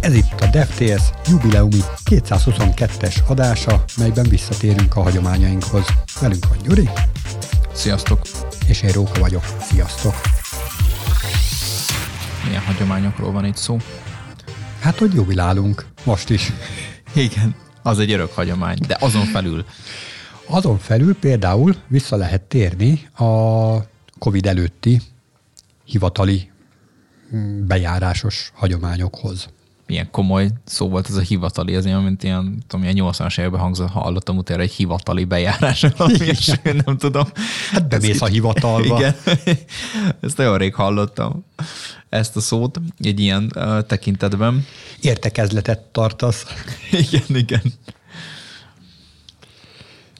Ez itt a DevTS jubileumi 222-es adása, melyben visszatérünk a hagyományainkhoz. Velünk van Gyuri. Sziasztok! És én Róka vagyok. Sziasztok! Milyen hagyományokról van itt szó? Hát, hogy jubilálunk. Most is. Igen, az egy örök hagyomány, de azon felül. Azon felül például vissza lehet térni a COVID előtti hivatali mm, bejárásos hagyományokhoz. Milyen komoly szó volt ez a hivatali, ez olyan, mint ilyen, tudom, ilyen 80-as években hangzott, hallottam utána egy hivatali bejárás, valami nem tudom. Hát bemész a hivatalba. Igen, ezt nagyon rég hallottam, ezt a szót egy ilyen uh, tekintetben. Értekezletet tartasz. igen, igen.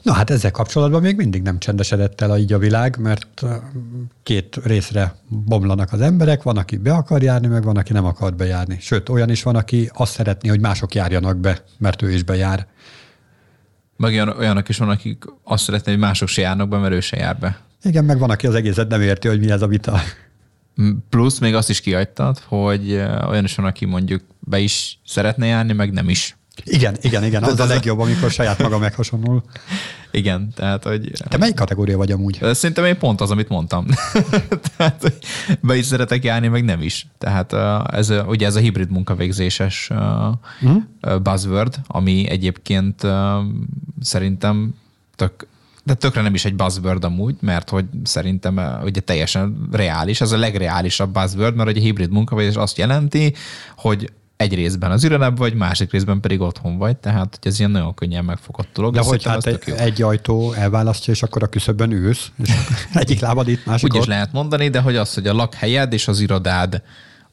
Na hát ezzel kapcsolatban még mindig nem csendesedett el így a világ, mert két részre bomlanak az emberek, van, aki be akar járni, meg van, aki nem akar bejárni. Sőt, olyan is van, aki azt szeretné, hogy mások járjanak be, mert ő is bejár. Meg olyan, olyanok is van, akik azt szeretné, hogy mások se járnak be, mert ő se jár be. Igen, meg van, aki az egészet nem érti, hogy mi ez a vita. Plusz még azt is kihagytad, hogy olyan is van, aki mondjuk be is szeretne járni, meg nem is. Igen, igen, igen, az, az a legjobb, amikor saját maga meghasonul. Igen, tehát, hogy... Te melyik kategória vagy amúgy? Szerintem én pont az, amit mondtam. tehát, hogy be is szeretek járni, meg nem is. Tehát ez, ugye ez a hibrid munkavégzéses uh-huh. buzzword, ami egyébként szerintem tök de tökre nem is egy buzzword amúgy, mert hogy szerintem ugye teljesen reális, ez a legreálisabb buzzword, mert hogy a hibrid munkavégzés azt jelenti, hogy egy részben az irodában vagy, másik részben pedig otthon vagy, tehát hogy ez ilyen nagyon könnyen megfogott dolog. De hogy hát egy, egy ajtó elválasztja, és akkor a küszöbben ülsz, és egyik lábad itt, másik Úgy is lehet mondani, de hogy az, hogy a lakhelyed és az irodád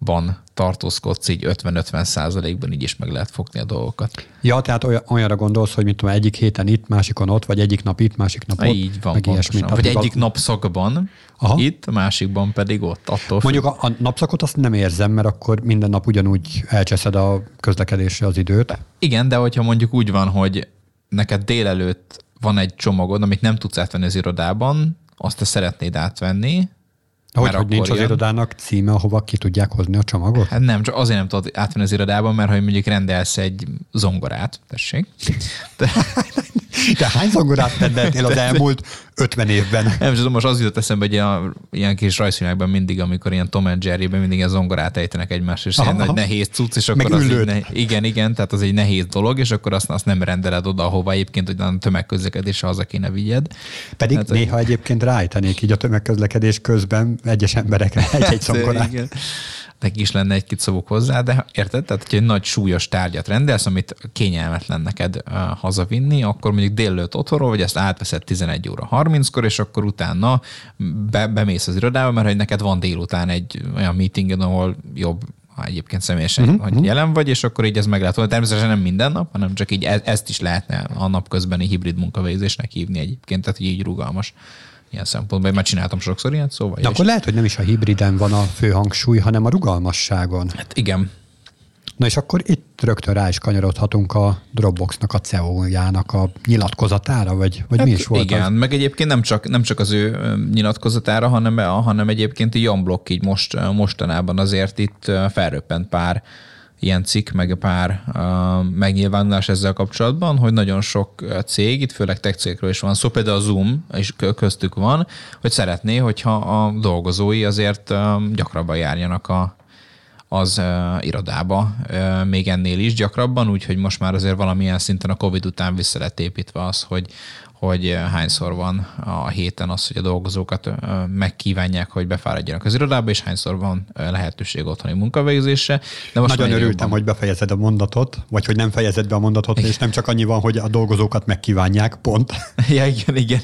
ban tartózkodsz, így 50-50 százalékban így is meg lehet fogni a dolgokat. Ja, tehát olyanra gondolsz, hogy mint tudom, egyik héten itt, másikon ott, vagy egyik nap itt, másik nap ott. Így van, meg ilyesmi. Vagy egyik napszakban Aha. itt, másikban pedig ott. Attól Mondjuk a, a napszakot azt nem érzem, mert akkor minden nap ugyanúgy elcseszed a közlekedésre az időt. Igen, de hogyha mondjuk úgy van, hogy neked délelőtt van egy csomagod, amit nem tudsz átvenni az irodában, azt te szeretnéd átvenni, hogy, hogy nincs az irodának címe, ahova ki tudják hozni a csomagot? Hát nem, csak azért nem tudod átvenni az irodában, mert hogy mondjuk rendelsz egy zongorát, tessék. De, De hány zongorát rendeltél az elmúlt 50 évben? Nem tudom, most az jutott eszembe, hogy ilyen kis rajzfilmekben mindig, amikor ilyen Tom and Jerry-ben mindig ilyen zongorát ejtenek egymás, és ilyen nagy nehéz cucc, és akkor Meg az ne, igen, igen, tehát az egy nehéz dolog, és akkor azt, azt nem rendeled oda, ahova egyébként, hogy a tömegközlekedésre haza kéne vigyed. Pedig hát, néha hogy... egyébként rájtanék így a tömegközlekedés közben egyes emberekre egy-egy zongorát. Igen neki is lenne egy szavuk hozzá, de érted? Tehát, hogy egy nagy súlyos tárgyat rendelsz, amit kényelmetlen neked hazavinni, akkor mondjuk délelőtt otthonról, vagy ezt átveszed 11 óra 30-kor, és akkor utána be, bemész az irodába, mert hogy neked van délután egy olyan meetingen, ahol jobb ha egyébként személyesen, uh-huh, hogy uh-huh. jelen vagy, és akkor így ez meg lehet volna. Természetesen nem minden nap, hanem csak így e- ezt is lehetne a napközbeni hibrid munkavégzésnek hívni egyébként, tehát így rugalmas ilyen szempontból. Én már csináltam sokszor ilyet, szóval. De akkor lehet, hogy nem is a hibriden van a fő hangsúly, hanem a rugalmasságon. Hát igen. Na és akkor itt rögtön rá is kanyarodhatunk a Dropboxnak, a CEO-jának a nyilatkozatára, vagy, vagy hát mi is volt Igen, az? meg egyébként nem csak, nem csak az ő nyilatkozatára, hanem, hanem egyébként a Jan Block így most, mostanában azért itt felröppent pár ilyen cikk, meg pár megnyilvánulás ezzel kapcsolatban, hogy nagyon sok cég, itt főleg tech cégről is van szó, például a Zoom is köztük van, hogy szeretné, hogyha a dolgozói azért gyakrabban járjanak a, az uh, irodába, uh, még ennél is gyakrabban, úgyhogy most már azért valamilyen szinten a Covid után vissza lett építve az, hogy hogy eh, hányszor van a héten az, hogy a dolgozókat eh, megkívánják, hogy befáradjanak az irodába, és hányszor van eh, lehetőség otthoni munkavégzésre. De most Nagyon örültem, jobban. hogy befejezed a mondatot, vagy hogy nem fejezed be a mondatot, igen. és nem csak annyi van, hogy a dolgozókat megkívánják, pont. ja, igen, igen.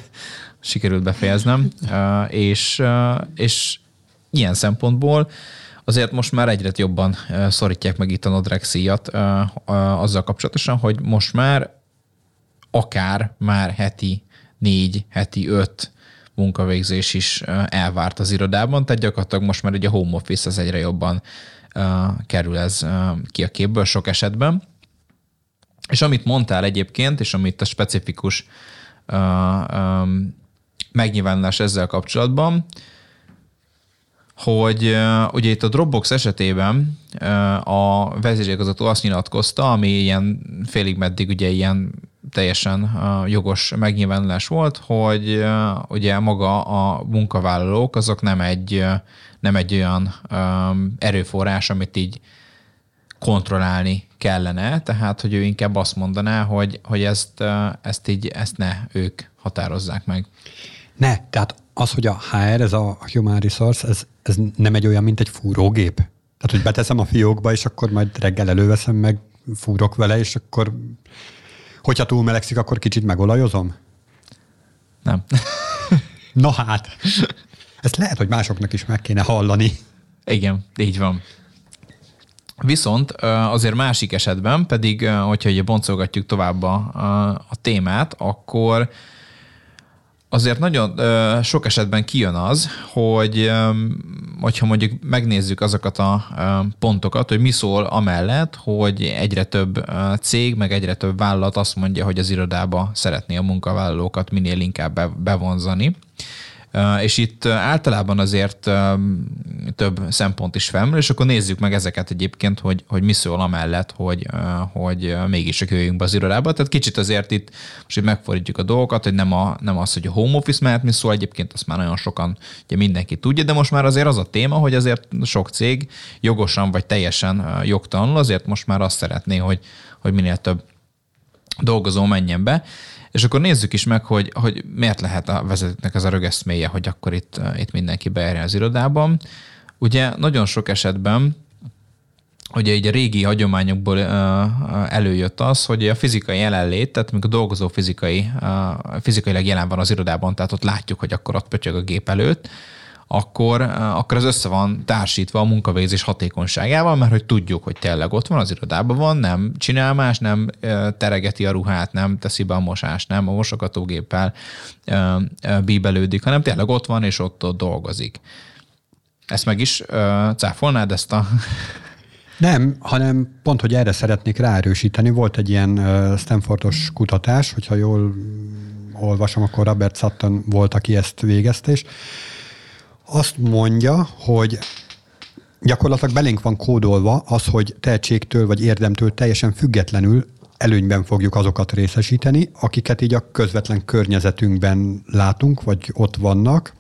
Sikerült befejeznem, és, és ilyen szempontból azért most már egyre jobban szorítják meg itt a szíjat azzal kapcsolatosan, hogy most már akár már heti négy, heti öt munkavégzés is elvárt az irodában, tehát gyakorlatilag most már ugye a home office az egyre jobban uh, kerül ez uh, ki a képből sok esetben. És amit mondtál egyébként, és amit a specifikus uh, megnyilvánulás ezzel kapcsolatban, hogy ugye itt a Dropbox esetében a vezérigazgató azt nyilatkozta, ami ilyen félig meddig ugye ilyen teljesen jogos megnyilvánulás volt, hogy ugye maga a munkavállalók azok nem egy, nem egy olyan erőforrás, amit így kontrollálni kellene, tehát hogy ő inkább azt mondaná, hogy, hogy ezt, ezt így ezt ne ők határozzák meg. Ne, tehát az, hogy a HR, ez a Human Resource, ez, ez nem egy olyan, mint egy fúrógép. Tehát, hogy beteszem a fiókba, és akkor majd reggel előveszem, meg fúrok vele, és akkor, hogyha túl melegszik, akkor kicsit megolajozom? Nem. Na hát, ezt lehet, hogy másoknak is meg kéne hallani. Igen, így van. Viszont azért másik esetben pedig, hogyha ugye boncolgatjuk tovább a, a témát, akkor azért nagyon ö, sok esetben kijön az, hogy ö, hogyha mondjuk megnézzük azokat a ö, pontokat, hogy mi szól amellett, hogy egyre több ö, cég, meg egyre több vállalat azt mondja, hogy az irodába szeretné a munkavállalókat minél inkább be, bevonzani. És itt általában azért több szempont is felmerül, és akkor nézzük meg ezeket egyébként, hogy, hogy mi szól amellett, hogy, hogy mégis csak jöjjünk be az irodába. Tehát kicsit azért itt most itt megfordítjuk a dolgokat, hogy nem, a, nem az, hogy a home office mellett mi szól, egyébként azt már nagyon sokan, ugye mindenki tudja, de most már azért az a téma, hogy azért sok cég jogosan vagy teljesen jogtalanul azért most már azt szeretné, hogy, hogy minél több dolgozó menjen be. És akkor nézzük is meg, hogy, hogy miért lehet a vezetőknek ez a rögeszméje, hogy akkor itt, itt mindenki bejárja az irodában. Ugye nagyon sok esetben ugye egy a régi hagyományokból előjött az, hogy a fizikai jelenlét, tehát amikor a dolgozó fizikai, fizikailag jelen van az irodában, tehát ott látjuk, hogy akkor ott pötyög a gép előtt, akkor, akkor ez össze van társítva a munkavégzés hatékonyságával, mert hogy tudjuk, hogy tényleg ott van, az irodában van, nem csinál más, nem teregeti a ruhát, nem teszi be a mosást, nem a mosogatógéppel bíbelődik, hanem tényleg ott van, és ott, ott dolgozik. Ezt meg is cáfolnád ezt a nem, hanem pont, hogy erre szeretnék ráerősíteni. Volt egy ilyen Stanfordos kutatás, hogyha jól olvasom, akkor Robert Sutton volt, aki ezt végezte, és azt mondja, hogy gyakorlatilag belénk van kódolva az, hogy tehetségtől vagy érdemtől teljesen függetlenül előnyben fogjuk azokat részesíteni, akiket így a közvetlen környezetünkben látunk, vagy ott vannak,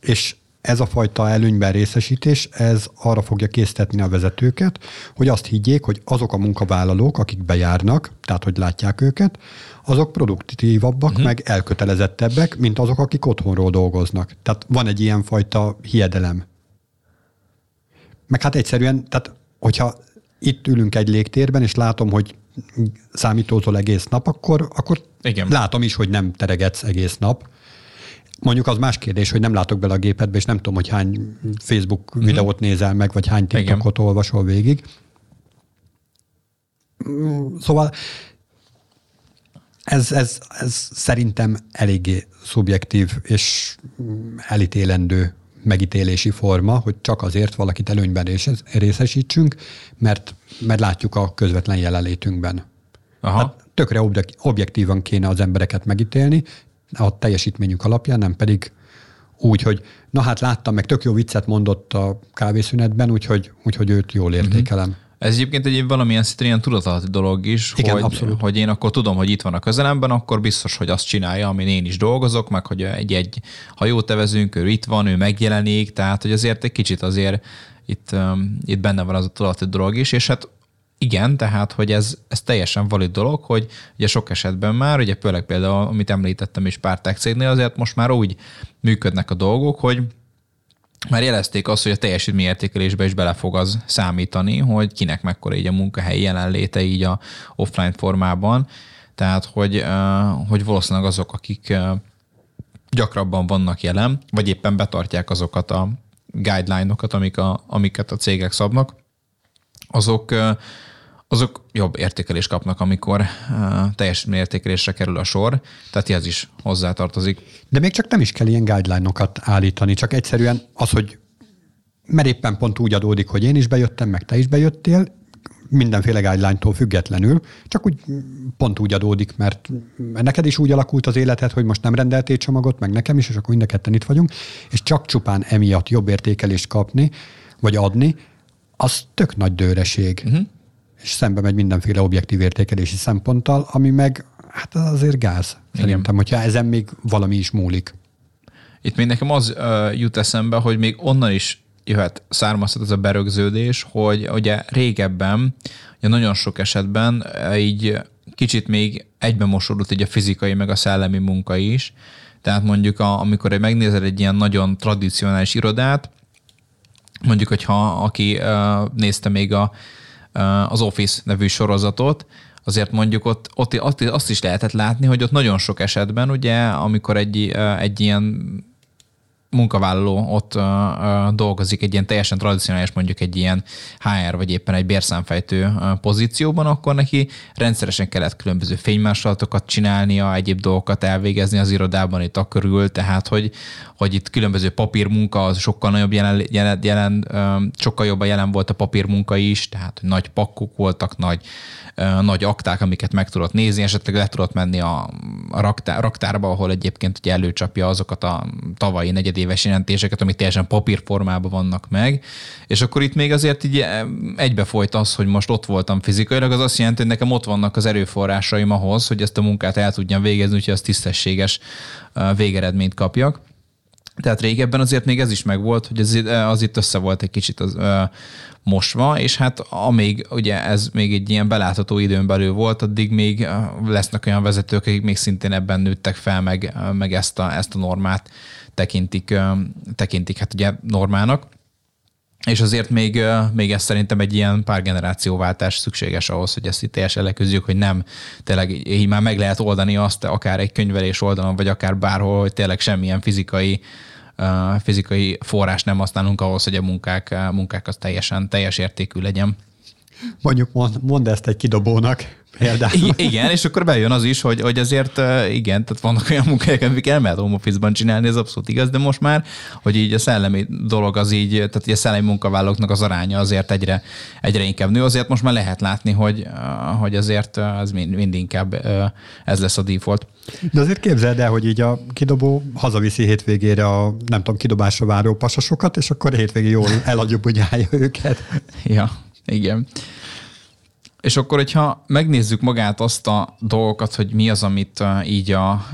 és ez a fajta előnyben részesítés, ez arra fogja késztetni a vezetőket, hogy azt higgyék, hogy azok a munkavállalók, akik bejárnak, tehát hogy látják őket, azok produktívabbak, uh-huh. meg elkötelezettebbek, mint azok, akik otthonról dolgoznak. Tehát van egy ilyen fajta hiedelem. Meg hát egyszerűen, tehát hogyha itt ülünk egy légtérben, és látom, hogy számítózol egész nap, akkor, akkor Igen. látom is, hogy nem teregetsz egész nap. Mondjuk az más kérdés, hogy nem látok bele a gépedbe, és nem tudom, hogy hány Facebook uh-huh. videót nézel meg, vagy hány TikTokot Igen. olvasol végig. Szóval ez, ez, ez szerintem eléggé szubjektív és elítélendő megítélési forma, hogy csak azért valakit előnyben részesítsünk, mert, mert látjuk a közvetlen jelenlétünkben. Aha. Hát tökre objektívan kéne az embereket megítélni, a teljesítményük alapján, nem pedig úgy, hogy na hát láttam, meg tök jó viccet mondott a kávészünetben, úgyhogy, úgyhogy őt jól mhm. értékelem. Uh-huh. Ez egyébként egy valamilyen szinten ilyen tudatalatti dolog is, Igen, hogy, abszolút. hogy én akkor tudom, hogy itt van a közelemben, akkor biztos, hogy azt csinálja, amin én is dolgozok, meg hogy egy-egy hajót tevezünk, ő itt van, ő megjelenik, tehát hogy azért egy kicsit azért itt, um, itt benne van az a tudati dolog is, és hát igen, tehát, hogy ez, ez teljesen valid dolog, hogy ugye sok esetben már, ugye főleg például, amit említettem is pár tech cégnél, azért most már úgy működnek a dolgok, hogy már jelezték azt, hogy a teljesítményértékelésbe is bele fog az számítani, hogy kinek mekkora így a munkahelyi jelenléte így a offline formában. Tehát, hogy, hogy valószínűleg azok, akik gyakrabban vannak jelen, vagy éppen betartják azokat a guideline-okat, amik a, amiket a cégek szabnak, azok azok jobb értékelést kapnak, amikor teljes értékelésre kerül a sor, tehát ez is hozzátartozik. De még csak nem is kell ilyen guideline-okat állítani, csak egyszerűen az, hogy mert éppen pont úgy adódik, hogy én is bejöttem, meg te is bejöttél, mindenféle guideline-tól függetlenül, csak úgy pont úgy adódik, mert neked is úgy alakult az életed, hogy most nem rendeltél csomagot, meg nekem is, és akkor mind a ketten itt vagyunk, és csak csupán emiatt jobb értékelést kapni, vagy adni, az tök nagy dőreség. Uh-huh. És szembe megy mindenféle objektív értékelési szemponttal, ami meg hát azért gáz. Szerintem, Igen. hogyha ezen még valami is múlik. Itt még nekem az uh, jut eszembe, hogy még onnan is jöhet, származhat ez a berögződés, hogy ugye régebben, ugye nagyon sok esetben így kicsit még egybemosódott így a fizikai meg a szellemi munka is. Tehát mondjuk, a, amikor egy megnézed egy ilyen nagyon tradicionális irodát, mondjuk, hogyha aki nézte még a, az Office nevű sorozatot, azért mondjuk ott, ott, ott azt is lehetett látni, hogy ott nagyon sok esetben, ugye, amikor egy, egy ilyen munkavállaló ott uh, uh, dolgozik egy ilyen teljesen tradicionális, mondjuk egy ilyen HR, vagy éppen egy bérszámfejtő pozícióban, akkor neki rendszeresen kellett különböző fénymásolatokat csinálnia, egyéb dolgokat elvégezni az irodában itt a körül, tehát hogy, hogy itt különböző papírmunka az sokkal nagyobb jelen, jelen, jelen uh, sokkal jobban jelen volt a papírmunka is, tehát nagy pakkok voltak, nagy nagy akták, amiket meg tudott nézni, esetleg le tudott menni a, a raktár, raktárba, ahol egyébként ugye előcsapja azokat a tavalyi negyedéves jelentéseket, amik teljesen papírformában vannak meg, és akkor itt még azért így egybefolyt az, hogy most ott voltam fizikailag, az azt jelenti, hogy nekem ott vannak az erőforrásaim ahhoz, hogy ezt a munkát el tudjam végezni, úgyhogy az tisztességes végeredményt kapjak. Tehát régebben azért még ez is megvolt, hogy az, az itt össze volt egy kicsit az, mosva, és hát amíg ugye ez még egy ilyen belátható időn belül volt, addig még lesznek olyan vezetők, akik még szintén ebben nőttek fel, meg, meg ezt, a, ezt a normát tekintik, tekintik hát ugye normának. És azért még, még ez szerintem egy ilyen pár generációváltás szükséges ahhoz, hogy ezt itt teljesen leküzdjük, hogy nem tényleg így már meg lehet oldani azt akár egy könyvelés oldalon, vagy akár bárhol, hogy tényleg semmilyen fizikai fizikai forrás nem használunk ahhoz, hogy a munkák, munkák az teljesen teljes értékű legyen. Mondjuk mond, mondd ezt egy kidobónak például. Igen, és akkor bejön az is, hogy, hogy azért igen, tehát vannak olyan munkák, amik el lehet home office-ban csinálni, ez abszolút igaz, de most már, hogy így a szellemi dolog az így, tehát a szellemi munkavállalóknak az aránya azért egyre, egyre inkább nő, azért most már lehet látni, hogy, hogy azért az mind, mind inkább ez lesz a default. De azért képzeld el, hogy így a kidobó hazaviszi hétvégére a nem tudom, kidobásra váró pasasokat, és akkor hétvégén jól eladjubonyálja őket. Ja, igen. És akkor, hogyha megnézzük magát azt a dolgokat, hogy mi az, amit így a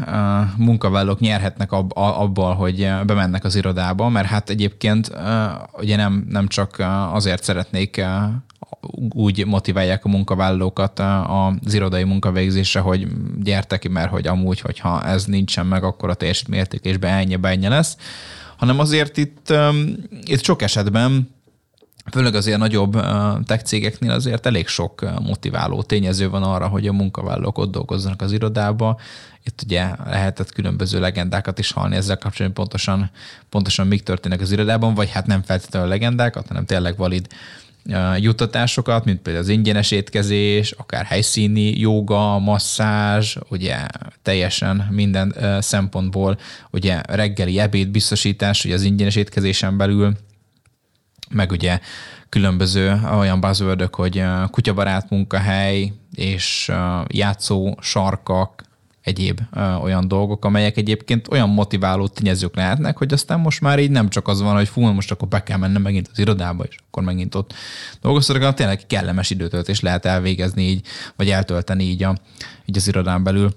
munkavállalók nyerhetnek ab, abból, hogy bemennek az irodába, mert hát egyébként ugye nem, nem csak azért szeretnék úgy motiválják a munkavállalókat az irodai munkavégzésre, hogy gyertek, mert hogy amúgy, hogyha ez nincsen meg, akkor a teljesítményértékésben ennyi, ennyi lesz, hanem azért itt, itt sok esetben főleg az ilyen nagyobb tech cégeknél azért elég sok motiváló tényező van arra, hogy a munkavállalók ott dolgozzanak az irodába. Itt ugye lehetett különböző legendákat is hallni ezzel kapcsolatban, pontosan, pontosan mik történnek az irodában, vagy hát nem feltétlenül legendákat, hanem tényleg valid juttatásokat, mint például az ingyenes étkezés, akár helyszíni joga, masszázs, ugye teljesen minden szempontból, ugye reggeli ebéd biztosítás, ugye az ingyenes étkezésen belül, meg ugye különböző olyan buzzword hogy kutyabarát munkahely és játszó sarkak, egyéb olyan dolgok, amelyek egyébként olyan motiváló tényezők lehetnek, hogy aztán most már így nem csak az van, hogy fú, most akkor be kell mennem megint az irodába, és akkor megint ott dolgoztatok, hanem tényleg kellemes időtöltés lehet elvégezni így, vagy eltölteni így, a, így az irodán belül.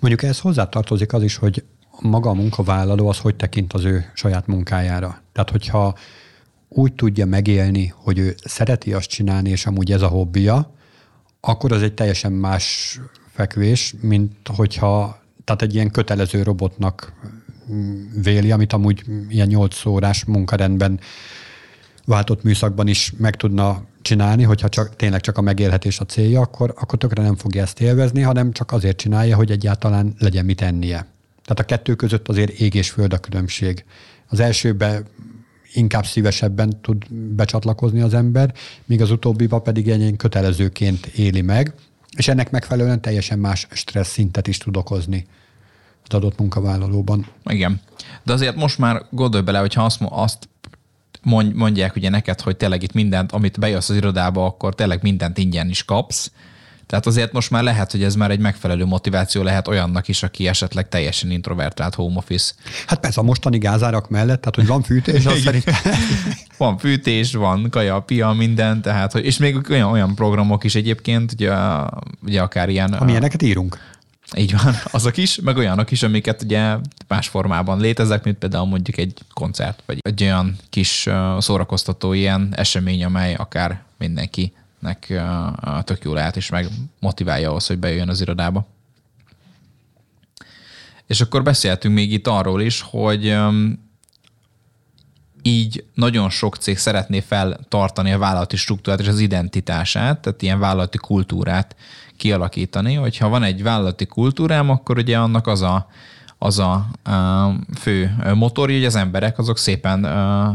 Mondjuk ez hozzátartozik az is, hogy maga a munkavállaló az hogy tekint az ő saját munkájára. Tehát, hogyha úgy tudja megélni, hogy ő szereti azt csinálni, és amúgy ez a hobbija, akkor az egy teljesen más fekvés, mint hogyha tehát egy ilyen kötelező robotnak véli, amit amúgy ilyen 8 órás munkarendben váltott műszakban is meg tudna csinálni, hogyha csak, tényleg csak a megélhetés a célja, akkor, akkor tökre nem fogja ezt élvezni, hanem csak azért csinálja, hogy egyáltalán legyen mit ennie. Tehát a kettő között azért ég és föld a különbség. Az elsőben inkább szívesebben tud becsatlakozni az ember, míg az utóbbiba pedig egy kötelezőként éli meg, és ennek megfelelően teljesen más stressz szintet is tud okozni az adott munkavállalóban. Igen. De azért most már gondolj bele, hogyha azt, azt mondják ugye neked, hogy tényleg itt mindent, amit bejössz az irodába, akkor tényleg mindent ingyen is kapsz. Tehát azért most már lehet, hogy ez már egy megfelelő motiváció lehet olyannak is, aki esetleg teljesen introvertált home office. Hát persze a mostani gázárak mellett, tehát hogy van fűtés, az szerintem... van fűtés, van kaja, pia, minden, tehát, hogy, és még olyan, olyan programok is egyébként, ugye, ugye akár ilyen... Amilyeneket írunk. Így van, azok is, meg olyanok is, amiket ugye más formában léteznek, mint például mondjuk egy koncert, vagy egy olyan kis szórakoztató ilyen esemény, amely akár mindenkinek tök jó lehet, és meg motiválja ahhoz, hogy bejöjjön az irodába. És akkor beszéltünk még itt arról is, hogy így nagyon sok cég szeretné feltartani a vállalati struktúrát és az identitását, tehát ilyen vállalati kultúrát kialakítani, hogyha van egy vállalati kultúrám, akkor ugye annak az a, az a, fő motorja, hogy az emberek azok szépen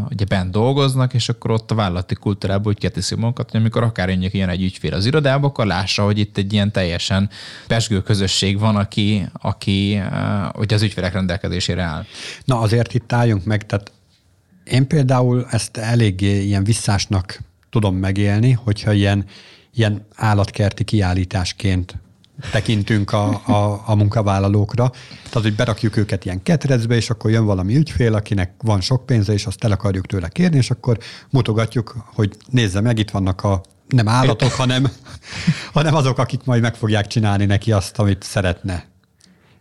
ugye bent dolgoznak, és akkor ott a vállalati kultúrában úgy keteszik magukat, hogy amikor akár jönjük ilyen egy ügyfél az irodába, akkor lássa, hogy itt egy ilyen teljesen pesgő közösség van, aki, aki ugye az ügyfélek rendelkezésére áll. Na azért itt álljunk meg, tehát én például ezt eléggé ilyen visszásnak tudom megélni, hogyha ilyen ilyen állatkerti kiállításként tekintünk a, a, a munkavállalókra. Tehát, hogy berakjuk őket ilyen ketrecbe, és akkor jön valami ügyfél, akinek van sok pénze, és azt el akarjuk tőle kérni, és akkor mutogatjuk, hogy nézze meg, itt vannak a nem állatok, hanem, hanem azok, akik majd meg fogják csinálni neki azt, amit szeretne.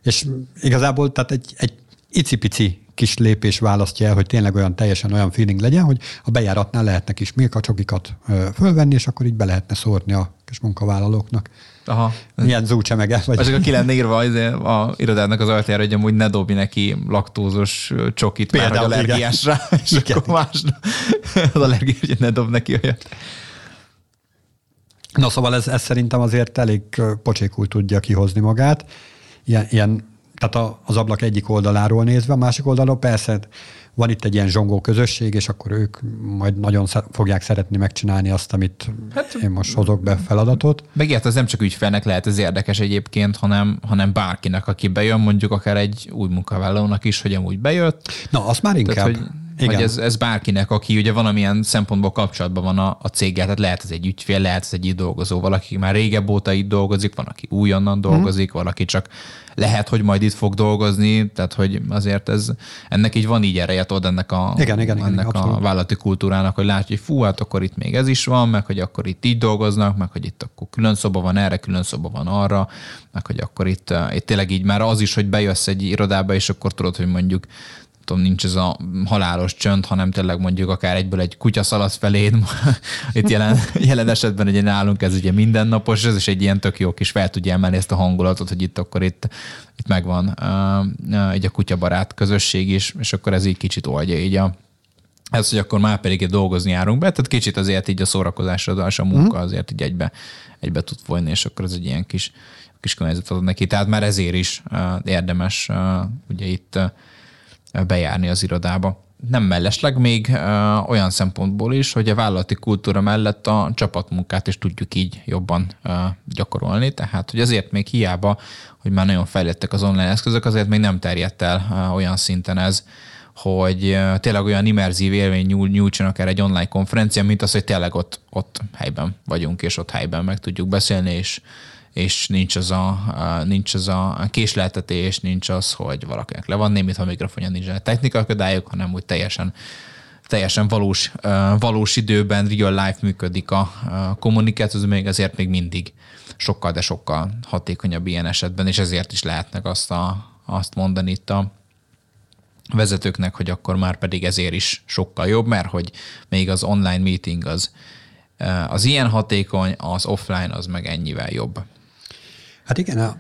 És igazából tehát egy, egy icipici kis lépés választja el, hogy tényleg olyan teljesen olyan feeling legyen, hogy a bejáratnál lehetnek is csokikat fölvenni, és akkor így be lehetne szórni a kis munkavállalóknak. Aha. Milyen zúcsemege. Vagy... Ezek a ki lenne írva az, a irodádnak az ajtajára, hogy amúgy ne dobj neki laktózos csokit, Például, már, hogy allergiásra, igen. és igen. akkor más az allergia, hogy ne dob neki olyat. Na szóval ez, ez szerintem azért elég pocsékul tudja kihozni magát. Ilyen, ilyen tehát az ablak egyik oldaláról nézve, a másik oldalról persze van itt egy ilyen zsongó közösség, és akkor ők majd nagyon fogják szeretni megcsinálni azt, amit hát, én most hozok be feladatot. Megért, az nem csak ügyfelnek lehet ez érdekes egyébként, hanem, hanem bárkinek, aki bejön, mondjuk akár egy új munkavállalónak is, hogy amúgy bejött. Na, az már inkább. Tehát, hogy igen. Hogy ez, ez bárkinek, aki ugye valamilyen szempontból kapcsolatban van a, a céggel, tehát lehet ez egy ügyfél, lehet ez egy itt dolgozó, valaki már régebb óta itt dolgozik, van, aki újonnan dolgozik, mm. valaki csak lehet, hogy majd itt fog dolgozni, tehát hogy azért ez, ennek így van így ereje, tudod, ennek a, igen, igen, igen, ennek a vállalati kultúrának, hogy látja, hogy fú, hát akkor itt még ez is van, meg hogy akkor itt így dolgoznak, meg hogy itt akkor külön szoba van erre, külön szoba van arra, meg hogy akkor itt, itt tényleg így már az is, hogy bejössz egy irodába, és akkor tudod, hogy mondjuk tudom, nincs ez a halálos csönd, hanem tényleg mondjuk akár egyből egy kutya szalasz feléd. Itt jelen, jelen esetben ugye nálunk ez ugye mindennapos, ez is egy ilyen tök jó kis fel tudja emelni ezt a hangulatot, hogy itt akkor itt, itt megvan egy a kutyabarát közösség is, és akkor ez így kicsit oldja így a, ez, hogy akkor már pedig dolgozni járunk be, tehát kicsit azért így a szórakozásra, a munka mhm. azért így egybe, egybe tud folyni, és akkor ez egy ilyen kis, kis környezet ad neki. Tehát már ezért is érdemes ugye itt bejárni az irodába. Nem mellesleg még olyan szempontból is, hogy a vállalati kultúra mellett a csapatmunkát is tudjuk így jobban gyakorolni, tehát hogy azért még hiába, hogy már nagyon fejlettek az online eszközök, azért még nem terjedt el olyan szinten ez, hogy tényleg olyan immerzív élmény nyúl, nyújtson akár egy online konferencia, mint az, hogy tényleg ott, ott helyben vagyunk, és ott helyben meg tudjuk beszélni, és és nincs az a, nincs az a késleltetés, nincs az, hogy valakinek le van némít, ha mikrofonja nincs technikai akadályok, hanem úgy teljesen teljesen valós, valós időben, real life működik a kommunikáció, ez még azért még mindig sokkal, de sokkal hatékonyabb ilyen esetben, és ezért is lehetnek azt, a, azt mondani itt a vezetőknek, hogy akkor már pedig ezért is sokkal jobb, mert hogy még az online meeting az, az ilyen hatékony, az offline az meg ennyivel jobb. Hát igen,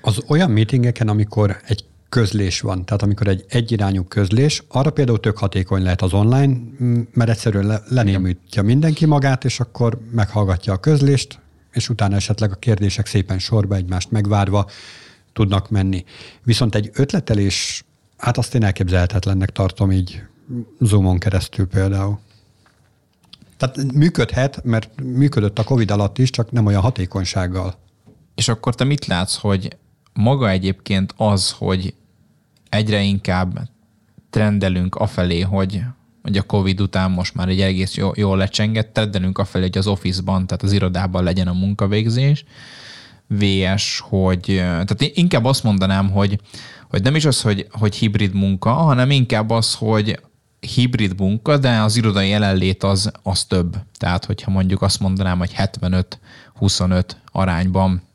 az olyan meetingeken, amikor egy közlés van, tehát amikor egy egyirányú közlés, arra például tök hatékony lehet az online, mert egyszerűen lenémítja mindenki magát, és akkor meghallgatja a közlést, és utána esetleg a kérdések szépen sorba egymást megvárva tudnak menni. Viszont egy ötletelés, hát azt én elképzelhetetlennek tartom így Zoomon keresztül például. Tehát működhet, mert működött a Covid alatt is, csak nem olyan hatékonysággal. És akkor te mit látsz, hogy maga egyébként az, hogy egyre inkább trendelünk afelé, hogy hogy a Covid után most már egy egész jól, jól lecsengett, teddenünk afelé, hogy az office-ban, tehát az irodában legyen a munkavégzés, VS, hogy tehát inkább azt mondanám, hogy, hogy nem is az, hogy, hogy hibrid munka, hanem inkább az, hogy hibrid munka, de az irodai jelenlét az, az több. Tehát, hogyha mondjuk azt mondanám, hogy 75-25 arányban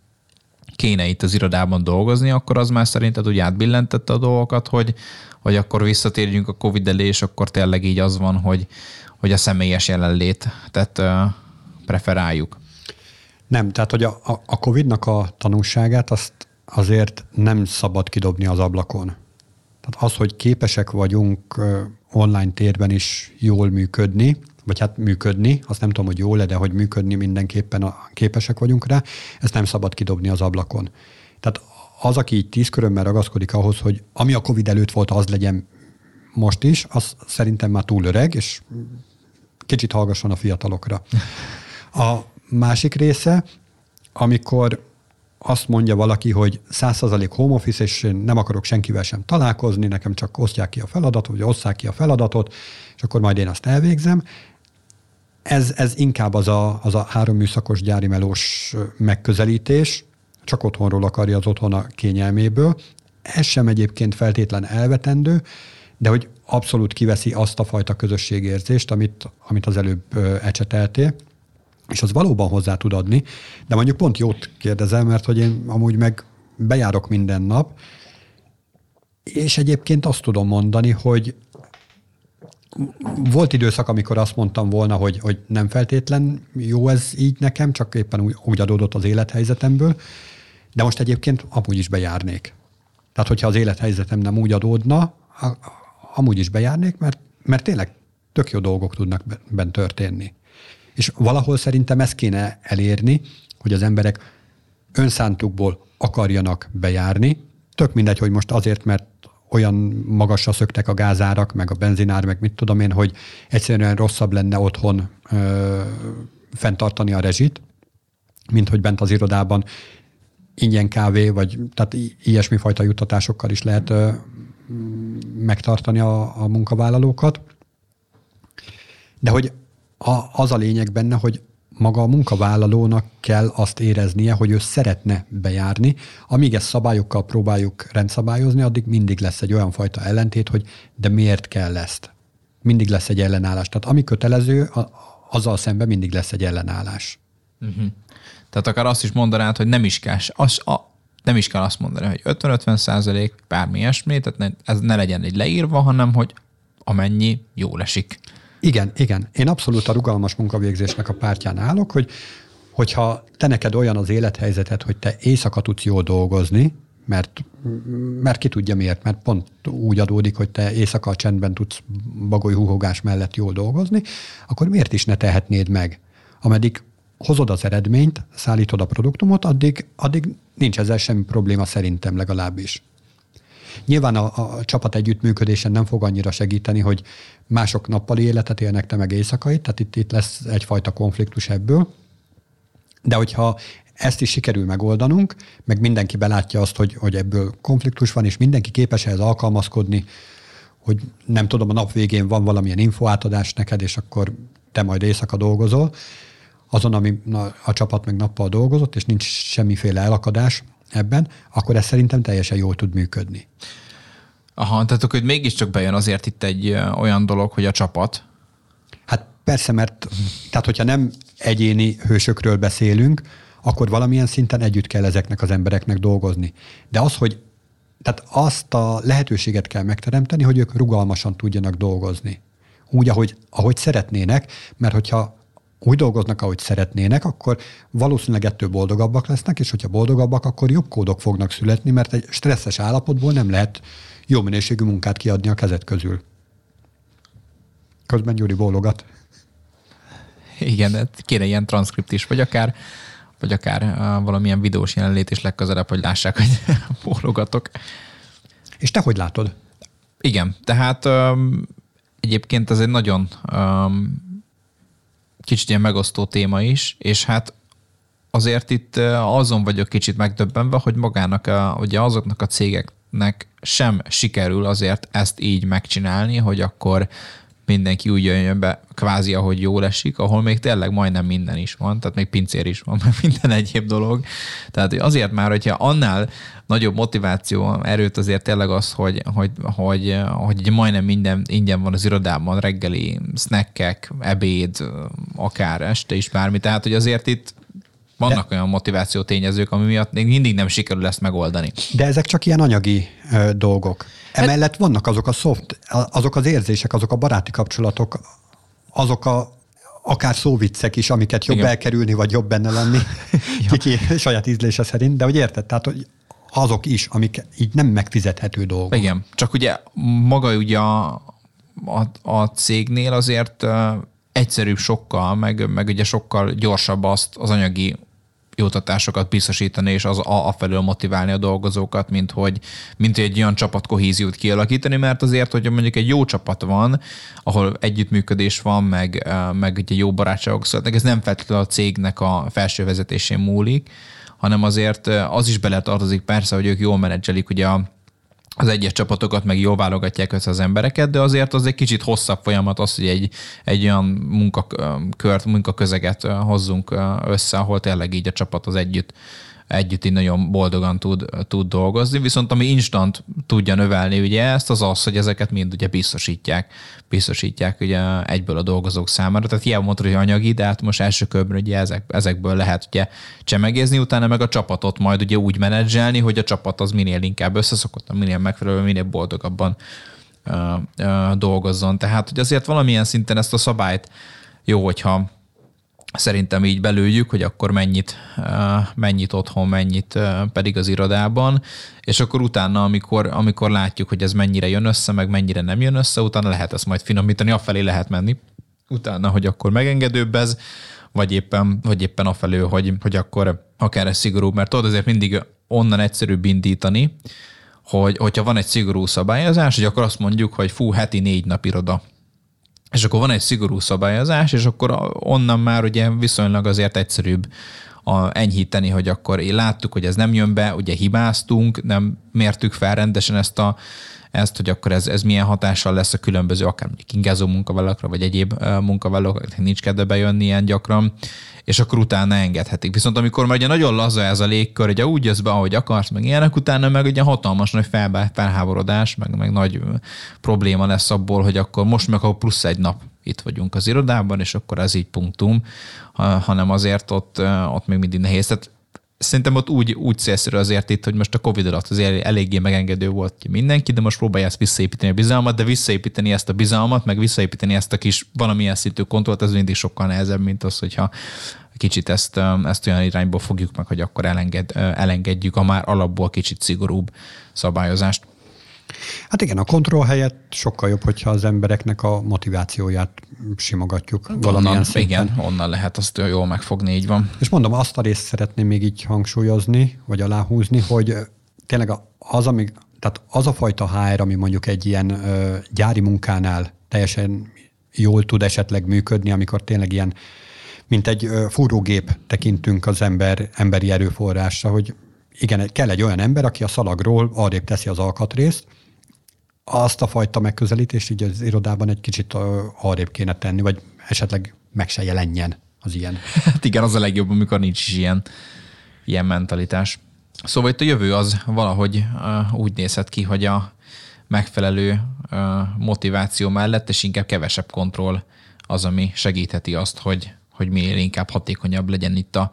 kéne itt az irodában dolgozni, akkor az már szerinted úgy átbillentette a dolgokat, hogy, hogy akkor visszatérjünk a Covid elé, és akkor tényleg így az van, hogy, hogy a személyes jelenlét, tehát preferáljuk. Nem, tehát hogy a, a Covid-nak a tanulságát azt azért nem szabad kidobni az ablakon. Tehát az, hogy képesek vagyunk online térben is jól működni, vagy hát működni, azt nem tudom, hogy jól de hogy működni mindenképpen a, képesek vagyunk rá, ezt nem szabad kidobni az ablakon. Tehát az, aki így tíz körömmel ragaszkodik ahhoz, hogy ami a Covid előtt volt, az legyen most is, az szerintem már túl öreg, és kicsit hallgasson a fiatalokra. A másik része, amikor azt mondja valaki, hogy 100% home office, és nem akarok senkivel sem találkozni, nekem csak osztják ki a feladatot, vagy osszák ki a feladatot, és akkor majd én azt elvégzem. Ez, ez inkább az a, az a három műszakos gyári melós megközelítés, csak otthonról akarja az otthona kényelméből. Ez sem egyébként feltétlen elvetendő, de hogy abszolút kiveszi azt a fajta közösségérzést, amit, amit az előbb ecseteltél. És az valóban hozzá tud adni, de mondjuk pont jót kérdezem, mert hogy én amúgy meg bejárok minden nap, és egyébként azt tudom mondani, hogy volt időszak, amikor azt mondtam volna, hogy, hogy nem feltétlen jó ez így nekem, csak éppen úgy, úgy adódott az élethelyzetemből, de most egyébként amúgy is bejárnék. Tehát, hogyha az élethelyzetem nem úgy adódna, amúgy is bejárnék, mert, mert tényleg tök jó dolgok tudnak bent történni. És valahol szerintem ezt kéne elérni, hogy az emberek önszántukból akarjanak bejárni. Tök mindegy, hogy most azért, mert olyan magasra szöktek a gázárak, meg a benzinár, meg mit tudom én, hogy egyszerűen rosszabb lenne otthon ö, fenntartani a rezsit, mint hogy bent az irodában ingyen kávé, vagy tehát ilyesmi fajta juttatásokkal is lehet ö, megtartani a, a munkavállalókat. De hogy a, az a lényeg benne, hogy maga a munkavállalónak kell azt éreznie, hogy ő szeretne bejárni. Amíg ezt szabályokkal próbáljuk rendszabályozni, addig mindig lesz egy olyan fajta ellentét, hogy de miért kell ezt? Mindig lesz egy ellenállás. Tehát ami kötelező, azzal szemben mindig lesz egy ellenállás. Uh-huh. Tehát akár azt is mondanád, hogy nem is kell, az, a, nem is kell azt mondani, hogy 50-50 százalék, bármi ilyesmi, tehát ne, ez ne legyen egy leírva, hanem hogy amennyi jól esik. Igen, igen. Én abszolút a rugalmas munkavégzésnek a pártján állok, hogy hogyha te neked olyan az élethelyzeted, hogy te éjszaka tudsz jól dolgozni, mert, mert ki tudja miért, mert pont úgy adódik, hogy te éjszaka a csendben tudsz bagoly húhogás mellett jól dolgozni, akkor miért is ne tehetnéd meg? Ameddig hozod az eredményt, szállítod a produktumot, addig, addig nincs ezzel semmi probléma szerintem legalábbis. Nyilván a, a csapat együttműködésen nem fog annyira segíteni, hogy mások nappali életet élnek, te meg éjszakait, tehát itt, itt lesz egyfajta konfliktus ebből. De hogyha ezt is sikerül megoldanunk, meg mindenki belátja azt, hogy, hogy ebből konfliktus van, és mindenki képes ehhez alkalmazkodni, hogy nem tudom, a nap végén van valamilyen infoátadás neked, és akkor te majd éjszaka dolgozol, azon, ami a csapat meg nappal dolgozott, és nincs semmiféle elakadás ebben, akkor ez szerintem teljesen jól tud működni. Aha, tehát akkor mégiscsak bejön azért itt egy olyan dolog, hogy a csapat. Hát persze, mert tehát hogyha nem egyéni hősökről beszélünk, akkor valamilyen szinten együtt kell ezeknek az embereknek dolgozni. De az, hogy tehát azt a lehetőséget kell megteremteni, hogy ők rugalmasan tudjanak dolgozni. Úgy, ahogy, ahogy szeretnének, mert hogyha úgy dolgoznak, ahogy szeretnének, akkor valószínűleg ettől boldogabbak lesznek, és hogyha boldogabbak, akkor jobb kódok fognak születni, mert egy stresszes állapotból nem lehet jó minőségű munkát kiadni a kezet közül. Közben Gyuri bólogat. Igen, kéne ilyen transzkript is, vagy akár, vagy akár uh, valamilyen videós jelenlét is legközelebb, hogy lássák, hogy bólogatok. És te hogy látod? Igen, tehát um, egyébként ez egy nagyon um, kicsit ilyen megosztó téma is, és hát azért itt azon vagyok kicsit megdöbbenve, hogy magának, a, ugye azoknak a cégeknek sem sikerül azért ezt így megcsinálni, hogy akkor mindenki úgy jön be, kvázi ahogy jól esik, ahol még tényleg majdnem minden is van, tehát még pincér is van, meg minden egyéb dolog. Tehát azért már, hogyha annál nagyobb motiváció, erőt azért tényleg az, hogy, hogy, hogy, hogy majdnem minden ingyen van az irodában, reggeli, snackek, ebéd, akár este is bármi. Tehát, hogy azért itt vannak De... olyan motiváció tényezők, ami miatt még mindig nem sikerül ezt megoldani. De ezek csak ilyen anyagi ö, dolgok. Hát- Emellett vannak azok a soft, azok az érzések, azok a baráti kapcsolatok, azok a akár szóviccek is, amiket jobb Igen. elkerülni, vagy jobb benne lenni, kiki saját ízlése szerint, de hogy érted, tehát hogy azok is, amik így nem megfizethető dolgok. Igen, csak ugye maga ugye a, a, a cégnél azért egyszerűbb sokkal, meg, meg ugye sokkal gyorsabb azt az anyagi juttatásokat biztosítani, és az a, a felől motiválni a dolgozókat, mint hogy, mint egy olyan csapatkohéziót kialakítani, mert azért, hogy mondjuk egy jó csapat van, ahol együttműködés van, meg, meg ugye jó barátságok születnek, ez nem feltétlenül a cégnek a felső vezetésén múlik, hanem azért az is beletartozik persze, hogy ők jól menedzselik ugye a, az egyes csapatokat, meg jól válogatják össze az embereket, de azért az egy kicsit hosszabb folyamat az, hogy egy, egy olyan munkakört, munkaközeget hozzunk össze, ahol tényleg így a csapat az együtt együtt így nagyon boldogan tud, tud dolgozni, viszont ami instant tudja növelni ugye ezt, az az, hogy ezeket mind ugye biztosítják, biztosítják ugye egyből a dolgozók számára, tehát hiába mondod, hogy anyagi, de hát most első körben ugye ezek, ezekből lehet ugye csemegézni, utána meg a csapatot majd ugye úgy menedzselni, hogy a csapat az minél inkább összeszokott, minél megfelelően, minél boldogabban ö, ö, dolgozzon. Tehát, hogy azért valamilyen szinten ezt a szabályt jó, hogyha szerintem így belőjük, hogy akkor mennyit, mennyit otthon, mennyit pedig az irodában, és akkor utána, amikor, amikor látjuk, hogy ez mennyire jön össze, meg mennyire nem jön össze, utána lehet ezt majd finomítani, afelé lehet menni, utána, hogy akkor megengedőbb ez, vagy éppen, vagy éppen afelé, hogy, hogy akkor akár ez szigorúbb, mert tudod, azért mindig onnan egyszerűbb indítani, hogy, hogyha van egy szigorú szabályozás, hogy akkor azt mondjuk, hogy fú, heti négy nap iroda és akkor van egy szigorú szabályozás, és akkor onnan már ugye viszonylag azért egyszerűbb a, enyhíteni, hogy akkor láttuk, hogy ez nem jön be, ugye hibáztunk, nem mértük fel rendesen ezt a ezt, hogy akkor ez, ez milyen hatással lesz a különböző, akár mondjuk ingázó munkavállalókra, vagy egyéb munkavállalókra, nincs kedve bejönni ilyen gyakran, és akkor utána engedhetik. Viszont amikor már ugye nagyon laza ez a légkör, ugye úgy jössz be, ahogy akarsz, meg ilyenek, utána meg ugye hatalmas nagy fel, felháborodás, meg, meg nagy probléma lesz abból, hogy akkor most meg a plusz egy nap itt vagyunk az irodában, és akkor ez így punktum, hanem azért ott, ott még mindig nehéz. Tehát szerintem ott úgy, úgy célszerű azért itt, hogy most a Covid alatt azért eléggé megengedő volt ki mindenki, de most próbálja ezt visszaépíteni a bizalmat, de visszaépíteni ezt a bizalmat, meg visszaépíteni ezt a kis valamilyen szintű kontrollt, ez mindig sokkal nehezebb, mint az, hogyha kicsit ezt, ezt olyan irányból fogjuk meg, hogy akkor elenged, elengedjük a már alapból kicsit szigorúbb szabályozást. Hát igen, a kontroll helyett sokkal jobb, hogyha az embereknek a motivációját simogatjuk valamilyen onnan, szinten. Igen, onnan lehet azt jól megfogni, így van. És mondom, azt a részt szeretném még így hangsúlyozni, vagy aláhúzni, hogy tényleg az, ami, tehát az a fajta HR, ami mondjuk egy ilyen ö, gyári munkánál teljesen jól tud esetleg működni, amikor tényleg ilyen, mint egy ö, fúrógép tekintünk az ember, emberi erőforrásra, hogy igen, kell egy olyan ember, aki a szalagról arrébb teszi az alkatrészt, azt a fajta megközelítést így az irodában egy kicsit arrébb kéne tenni, vagy esetleg meg se jelenjen az ilyen. Hát igen, az a legjobb, amikor nincs is ilyen, ilyen mentalitás. Szóval itt a jövő az valahogy uh, úgy nézhet ki, hogy a megfelelő uh, motiváció mellett, és inkább kevesebb kontroll az, ami segítheti azt, hogy, hogy minél inkább hatékonyabb legyen itt a,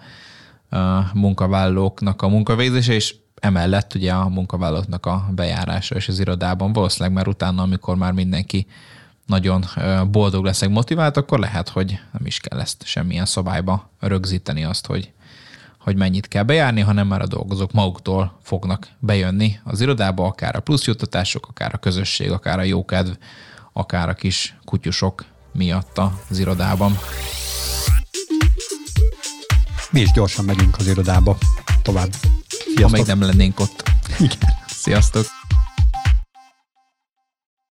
a munkavállalóknak a munkavégzése, és emellett ugye a munkavállalóknak a bejárása és az irodában valószínűleg már utána, amikor már mindenki nagyon boldog lesz, motivált, akkor lehet, hogy nem is kell ezt semmilyen szabályba rögzíteni azt, hogy, hogy mennyit kell bejárni, hanem már a dolgozók maguktól fognak bejönni az irodába, akár a plusz juttatások, akár a közösség, akár a jókedv, akár a kis kutyusok miatt az irodában. Mi is gyorsan megyünk az irodába tovább. Sziasztok. Ha még nem lennénk ott. Igen. Sziasztok!